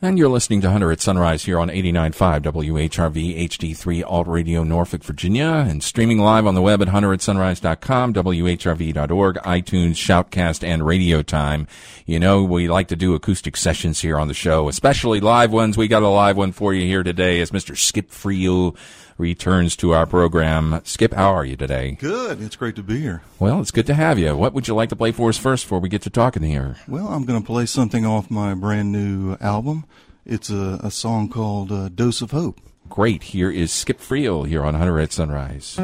And you're listening to Hunter at Sunrise here on 89.5 WHRV HD3 Alt Radio Norfolk, Virginia, and streaming live on the web at hunteratsunrise.com, WHRV.org, iTunes, Shoutcast, and Radio Time. You know, we like to do acoustic sessions here on the show, especially live ones. We got a live one for you here today as Mr. Skip Friel returns to our program. Skip, how are you today? Good. It's great to be here. Well, it's good to have you. What would you like to play for us first before we get to talking here? Well, I'm going to play something off my brand new album. It's a, a song called uh, Dose of Hope. Great. Here is Skip Friel here on Hunter at Sunrise.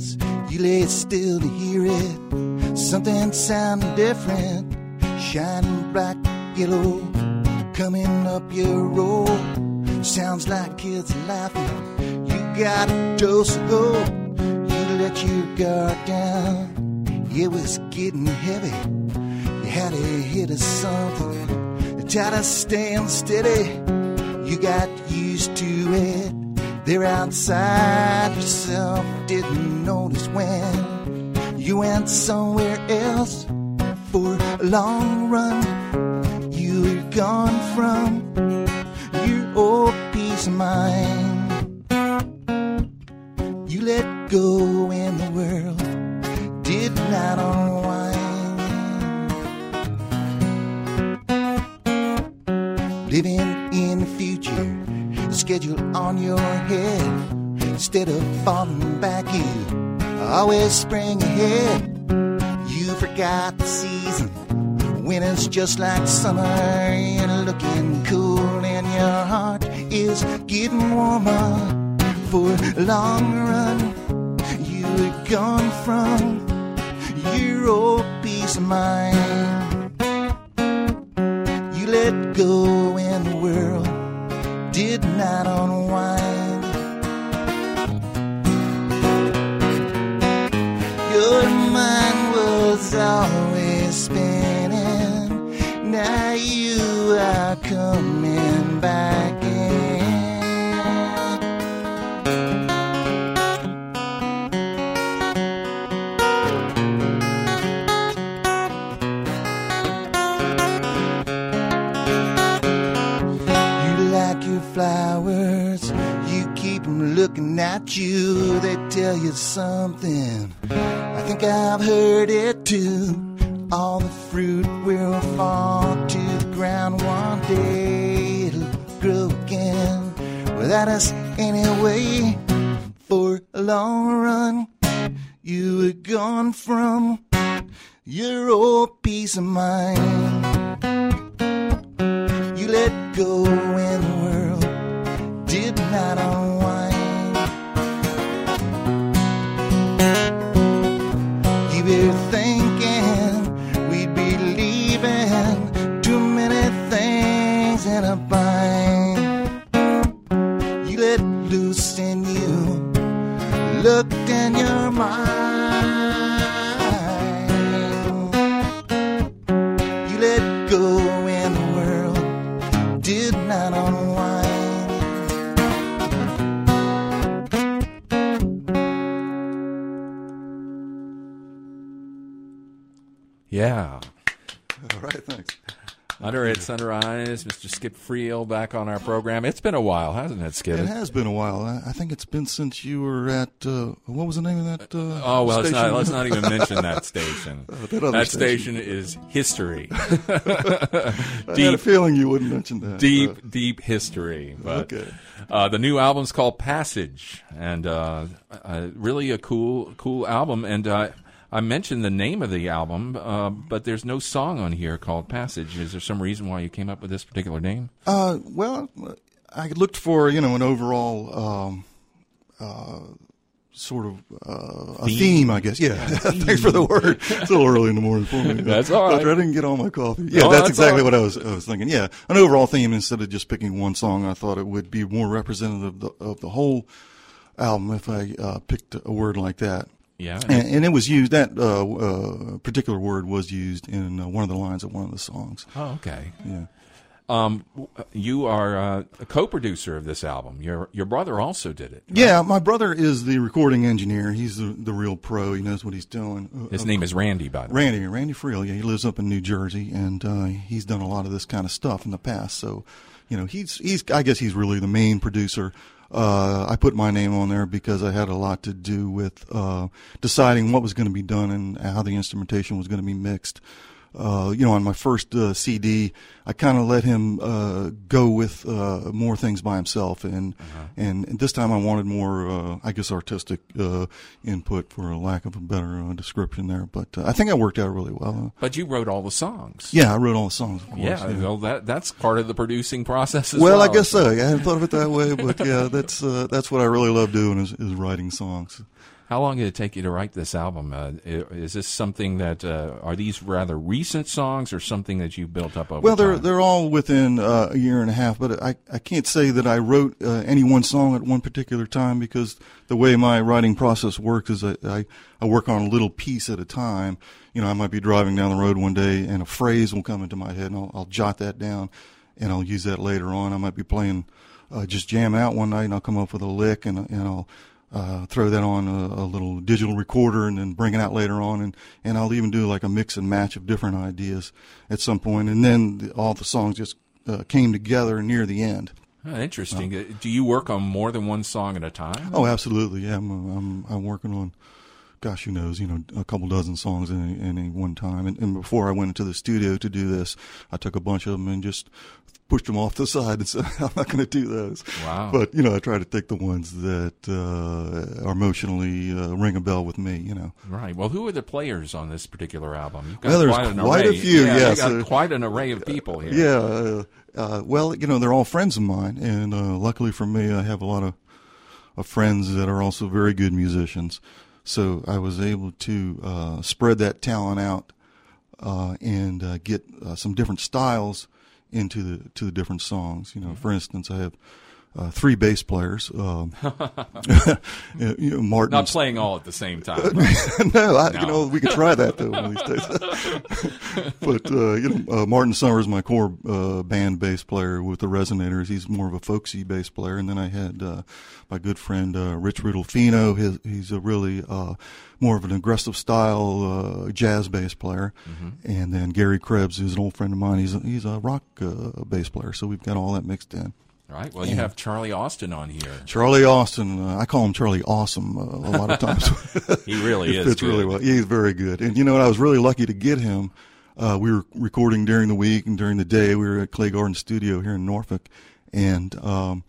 Distance, you lay still to hear it. Something sounding different, shining bright yellow, coming up your road. Sounds like kids laughing. You got a dose of hope. You let your guard down. It was getting heavy. You had to hit of something. You tried to stand steady. You got used to it. They're outside yourself, didn't notice when you went somewhere else for a long run. You were gone from your old peace of mind. You let go and the world did not unwind. living in the future, schedule on your head. Instead of falling back, you always spring ahead. You forgot the season. Winter's just like summer. You're looking cool, and your heart is getting warmer for a long run. You were gone from your old peace of mind. You let go and the world did not unwind. Your mind was always spinning. Now you are coming back you. They tell you something. I think I've heard thinking we'd be leaving too many things in a bind. You let loose and you looked in your mind. Hunter at Sunrise, Mr. Skip Friel back on our program. It's been a while, hasn't it, Skip? It has been a while. I, I think it's been since you were at uh, what was the name of that? Uh, Oh well, let's not let's not even mention that station. that that station. station is history, I had a deep, feeling you wouldn't mention that. deep, Uh, deep history. But Okay. uh, the new album's called Passage, and uh, uh, really a cool, cool album. And uh, I mentioned the name of the album, uh, but there's no song on here called Passage. Is there some reason why you came up with this particular name? Uh, well, I looked for you know an overall um, uh, sort of uh, a Theme. theme, I guess. Yeah, thanks for the word. It's a little early in the morning for me. That's all right. I didn't get all my coffee. Yeah, Oh, that's, that's exactly all what I was, I was thinking. Yeah, an overall theme instead of just picking one song. I thought it would be more representative of the, of the whole album if I uh, picked a word like that. Yeah. And, and it was used. That uh, uh, particular word was used in uh, one of the lines of one of the songs. oh, okay. Yeah. Um, you are uh, a co-producer of this album. Your your brother also did it. Yeah, my brother is the recording engineer. He's the, the real pro. He knows what he's doing. Uh, His name is Randy, by the way. Randy, Randy Friel. Yeah, he lives up in New Jersey, and uh, he's done a lot of this kind of stuff in the past. So, you know, he's he's. I guess he's really the main producer. Uh, I put my name on there because I had a lot to do with uh, deciding what was going to be done and how the instrumentation was going to be mixed. Uh, you know, on my first uh, CD, I kind of let him uh, go with uh, more things by himself, and, and and this time I wanted more, uh, I guess, artistic uh, input, for a lack of a better uh, description there. But uh, I think I worked out really well. But you wrote all the songs. yeah, I wrote all the songs. Course, Yeah, well, that that's part of the producing process as well, well. I guess so. I hadn't thought of it that way, but yeah, that's uh, that's what I really love doing is, is writing songs. How long did it take you to write this album? Uh, is this something that uh, are these rather recent songs, or something that you built up over Well, they're time? they're all within uh, a year and a half, but I I can't say that I wrote uh, any one song at one particular time because the way my writing process works is I, I I work on a little piece at a time. You know, I might be driving down the road one day and a phrase will come into my head, and I'll, I'll jot that down, and I'll use that later on. I might be playing uh, just jam out one night, and I'll come up with a lick, and and I'll uh, throw that on a, a little digital recorder and then bring it out later on. And, and I'll even do like a mix and match of different ideas at some point. And then the, all the songs just uh, came together near the end. Oh, interesting. Uh, Do you work on more than one song at a time? Oh, absolutely. Yeah. I'm, I'm, I'm working on, gosh, who knows, you know, a couple dozen songs in any, any one time. And, and before I went into the studio to do this, I took a bunch of them and just pushed them off the side and said, I'm not going to do those. Wow. But, you know, I try to take the ones that uh, are emotionally uh, ring a bell with me, you know. Right. Well, who are the players on this particular album? You've got Well, there's quite, an quite a few, Yeah, yes. got quite an array of people here. Yeah. Uh, uh, well, you know, they're all friends of mine, and uh, luckily for me, I have a lot of, of friends that are also very good musicians. So I was able to uh, spread that talent out uh, and uh, get uh, some different styles into the to the different songs. You know, mm-hmm. for instance, I have. Uh, three bass players. Um, you know, Martin. Not playing all at the same time. no, I, No. you know, we could try that though one of these days. but uh, you know, uh, Martin Summers, my core uh, band bass player with the Resonators, he's more of a folksy bass player. And then I had uh, my good friend uh, Rich Rudolfino. His, he's a really uh, more of an aggressive style uh, jazz bass player. And then Gary Krebs, who's an old friend of mine. He's a, he's a rock uh, bass player. So we've got all that mixed in. Right. Well, you have Charlie Austin on here. Charlie Austin, uh, I call him Charlie Awesome uh, a lot of times. He really is. It is. fits really well. He's very good. And you know what? I was really lucky to get him. Uh, we were recording during the week and during the day. We were at Clay Garden Studio here in Norfolk, and um,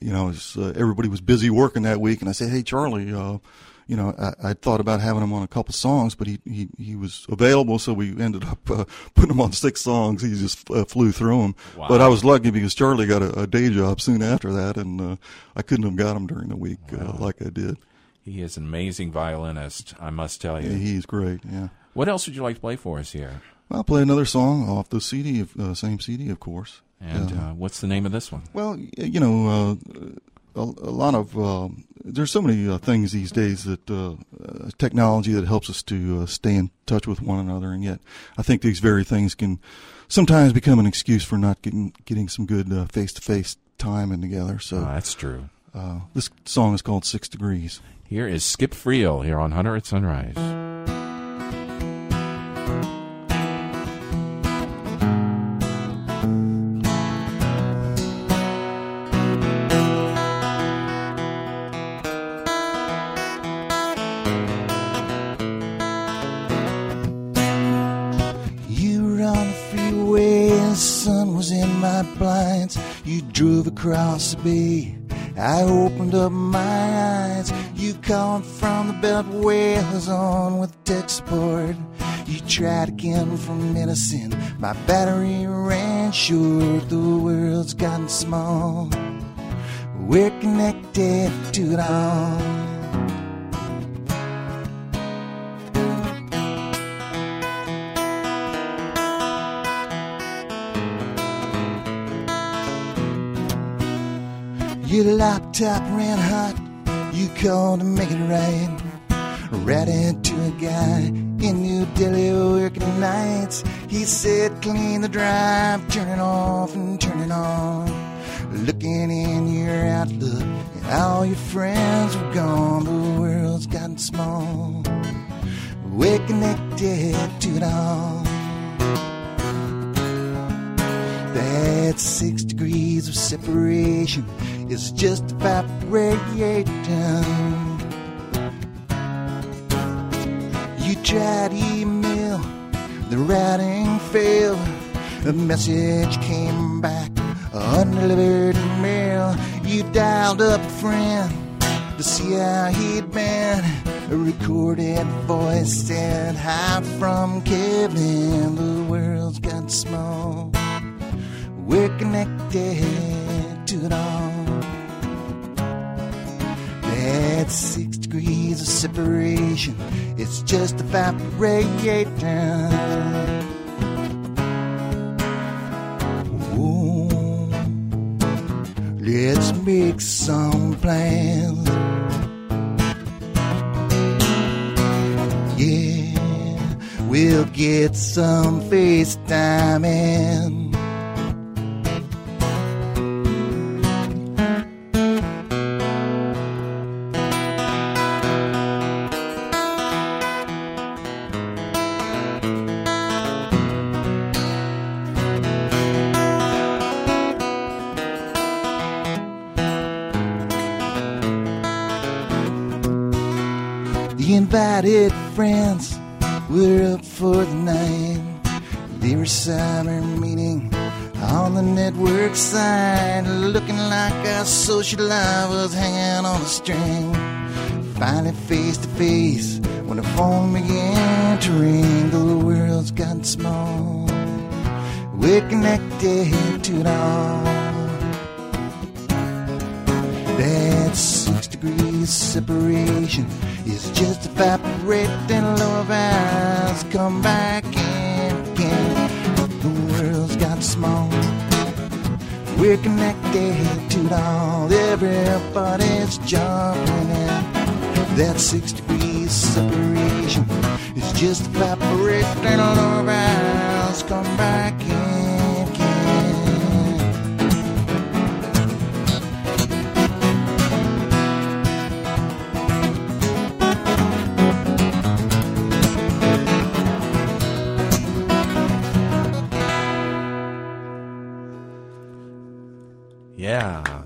you know, was, uh, everybody was busy working that week. And I said, "Hey, Charlie, uh, you know, I, I thought about having him on a couple songs, but he he, he was available, so we ended up uh, putting him on six songs. He just uh, flew through them. Wow. But I was lucky because Charlie got a, a day job soon after that, and uh, I couldn't have got him during the week uh, like I did. He is an amazing violinist, I must tell you. He's great. Yeah. What else would you like to play for us here? I'll play another song off the CD, of, uh, same CD, of course. And Yeah. uh, what's the name of this one? Well, you know, uh, a, a lot of um there's so many uh, things these days that uh, uh, technology that helps us to uh, stay in touch with one another, and yet I think these very things can sometimes become an excuse for not getting getting some good face to face time and together. So Uh, that's true. uh, this song is called Six Degrees. Here is Skip Friel here on Hunter at Sunrise. Across bay. I opened up my eyes. You called from the Beltway. Was on with tech support. You tried again from medicine. My battery ran short. The world's gotten small. We're connected to it all. Your laptop ran hot. You called to make it right. Ran into a guy in New Delhi working nights. He said, clean the drive, turn it off and turn it on. Looking in your outlook, and all your friends were gone. The world's gotten small. We're connected to it all. That six degrees of separation is just evaporating. You tried email, the writing failed. The message came back, undelivered mail. You dialed up a friend to see how he'd been. A recorded voice said, Hi from Kevin. The world's got small. We're connected to it all. That six degrees of separation, it's just evaporating. Ooh, let's make some plans. Yeah, we'll get some FaceTime in. Friends were up for the night. They were summer meeting on the network side, looking like our social life was hanging on a string. Finally, face to face, when the phone began to ring, the world's gotten small. We're connected to it all. That's six degrees separation is just evaporating. Love has come back in again. The world's got small. We're connected to it all. Everybody's jumping in. That six degrees separation is just evaporating. Love has come back in Yeah.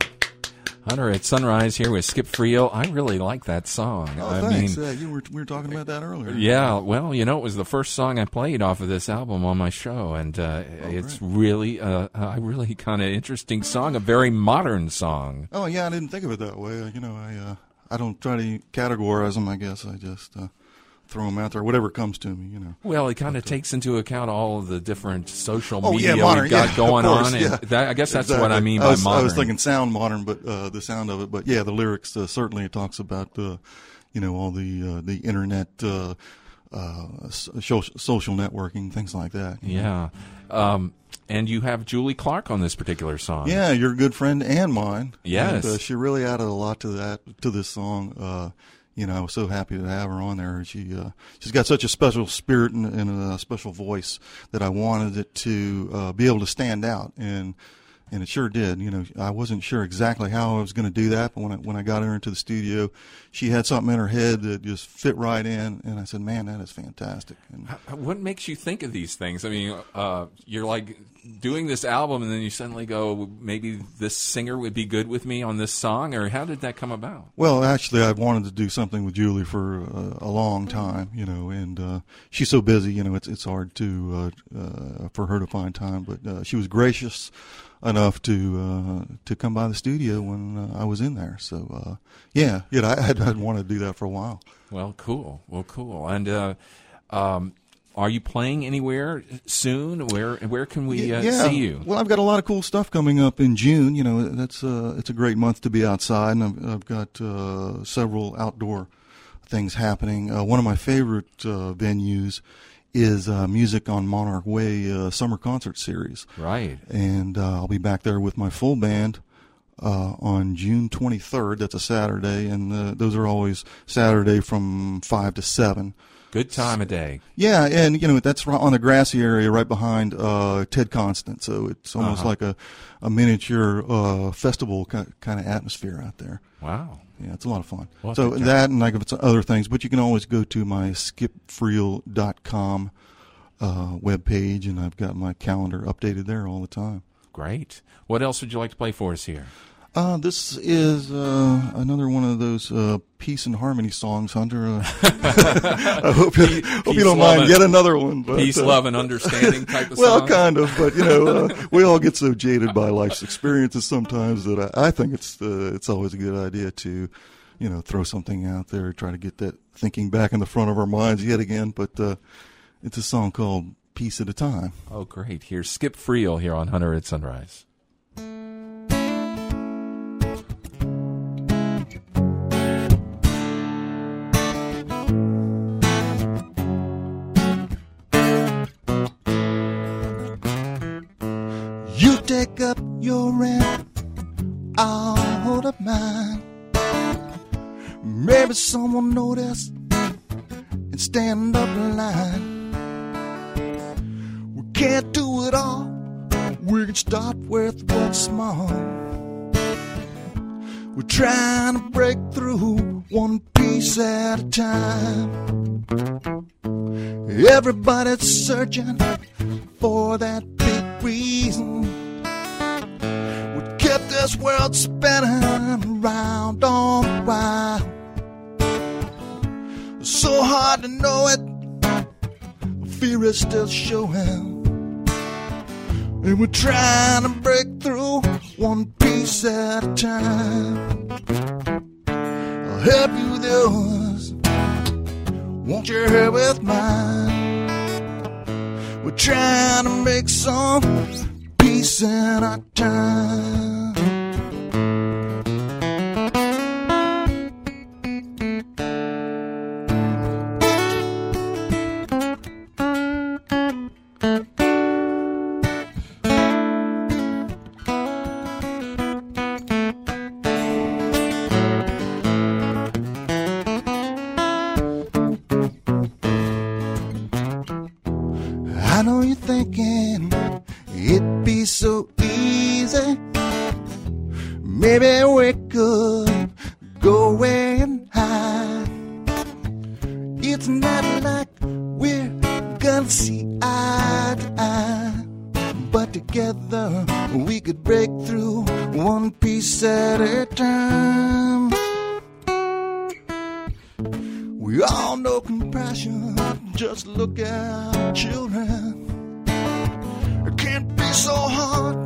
Hunter at Sunrise here with Skip Friel. I really like that song. Oh, I thanks. mean, uh, you were, we were talking about that earlier. yeah, well, you know, it was the first song I played off of this album on my show, and uh, it's really uh, a really kind of interesting song, a very modern song. Oh yeah, I didn't think of it that way. You know, I uh, I don't try to categorize them. I guess I just uh, throw them out there, whatever comes to me. You know. Well, it kind of takes into account all of the different social Oh media yeah, modern. we've got yeah, going course, on, yeah. that, I guess that's what I mean by was, modern. I was thinking sound modern, but uh, the sound of it. But yeah, the lyrics uh, certainly it talks about uh, you know all the uh, the internet, uh, uh, social social networking, things like that. yeah, um, and you have Julie Clark on this particular song. Yeah, your good friend and mine. Yes. And, uh, she really added a lot to that to this song. You know, I was so happy to have her on there. She uh, she's got such a special spirit and, and a special voice that I wanted it to uh, be able to stand out, and and it sure did. You know, I wasn't sure exactly how I was going to do that, but when I when I got her into the studio, she had something in her head that just fit right in, and I said, "Man, that is fantastic." And What makes you think of these things? I mean, uh, you're like doing this album, and then you suddenly go, maybe this singer would be good with me on this song, or how did that come about? Well, actually, I've wanted to do something with Julie for uh, a long time, you know, and uh, she's so busy, you know, it's it's hard to uh, uh, for her to find time. But uh, she was gracious enough to uh, to come by the studio when uh, I was in there. So uh, yeah, yeah, I had I'd wanted to do that for a while. Well, cool. Well, cool. And uh, um, are you playing anywhere soon? Where where can we uh, yeah. see you? Well, I've got a lot of cool stuff coming up in June. You know, that's uh, it's a great month to be outside, and I've, I've got uh, several outdoor things happening. Uh, one of my favorite uh, venues is uh, Music on Monarch Way uh, summer concert series, Right. and uh, I'll be back there with my full band. Uh, on June 23rd, that's a Saturday, and uh, those are always Saturday from five to seven. Good time of day. Yeah, and you know that's on the grassy area right behind uh, Ted Constant, so it's almost Uh-huh. like a, a miniature uh, festival kind of atmosphere out there. Wow. Yeah, it's a lot of fun. Well, so job. that and like it's other things, but you can always go to my skipfriel.com uh, webpage, and I've got my calendar updated there all the time. Great. What else would you like to play for us here? Uh, this is uh, another one of those uh, peace and harmony songs, Hunter. Uh, I hope you, hope you don't mind and- yet another one. But, Peace, uh, love, and understanding type of song. well, song. kind of, but you know, uh, we all get so jaded by life's experiences sometimes that I, I think it's uh, it's always a good idea to, you know, throw something out there, try to get that thinking back in the front of our minds yet again. But uh, it's a song called "Piece at a Time." Oh, great. Here's Skip Friel here on Hunter at Sunrise. Maybe someone notice and stand up in line. We can't do it all. We can start with what's small. We're trying to break through one piece at a time. Everybody's searching for that big reason. We kept this world spinning round on the while. So hard to know it, fear is still showing. And we're trying to break through one piece at a time. I'll help you with yours. Won't you help with mine? We're trying to make some peace in our time. We all know compassion. Just look at children. It can't be so hard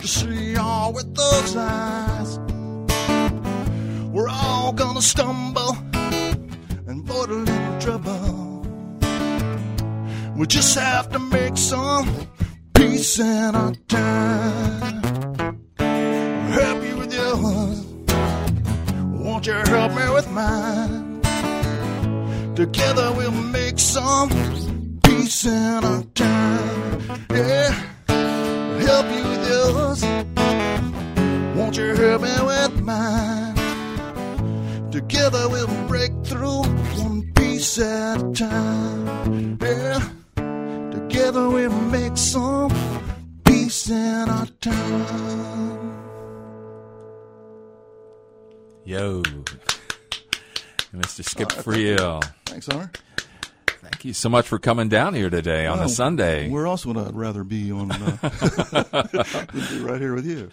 to see all with those eyes. We're all gonna stumble and avoid a little trouble. We just have to make some peace in our time. Help you with yours. Won't you help me with mine? Together we'll make some peace in our time. Yeah, I'll help you with yours. Won't you help me with mine? Together we'll break through one piece at a time. Yeah, together we'll make some peace in our time. Yo. Mr. Skip oh, Friel. Thanks, Hunter. Thank you so much for coming down here today on a Well, Sunday. Where else would I rather be on uh, be right here with you?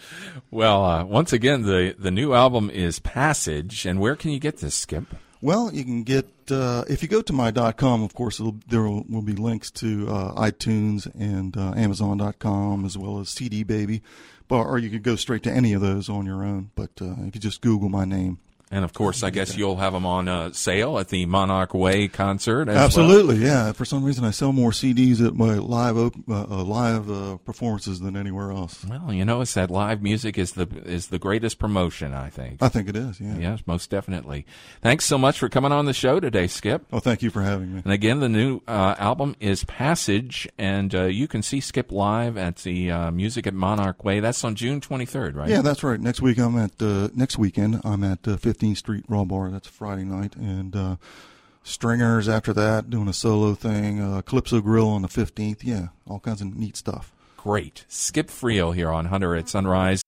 Well, uh, once again, the, the new album is Passage. And where can you get this, Skip? Well, you can get uh, if you go to my dot .com. Of course, it'll, there will, will be links to uh, iTunes and uh, Amazon.com as well as CD Baby, but, or you could go straight to any of those on your own. But uh, if you just Google my name. And of course, I guess you'll have them on uh, sale at the Monarch Way concert. As well. Absolutely, yeah. For some reason, I sell more CDs at my live op- uh, uh, live uh, performances than anywhere else. Well, you know, it's that live music is the is the greatest promotion. I think. I think it is. Yeah. Yes, most definitely. Thanks so much for coming on the show today, Skip. Oh, thank you for having me. And again, the new uh, album is Passage, and uh, you can see Skip live at the uh, Music at Monarch Way. That's on June 23rd, right? Yeah, that's right. Next week I'm at uh, next weekend I'm at uh, 15th Street Raw Bar. That's Friday night, and uh, Stringers after that, doing a solo thing. Uh, Calypso Grill on the 15th. Yeah, all kinds of neat stuff. Great. Skip Friel here on Hunter at Sunrise.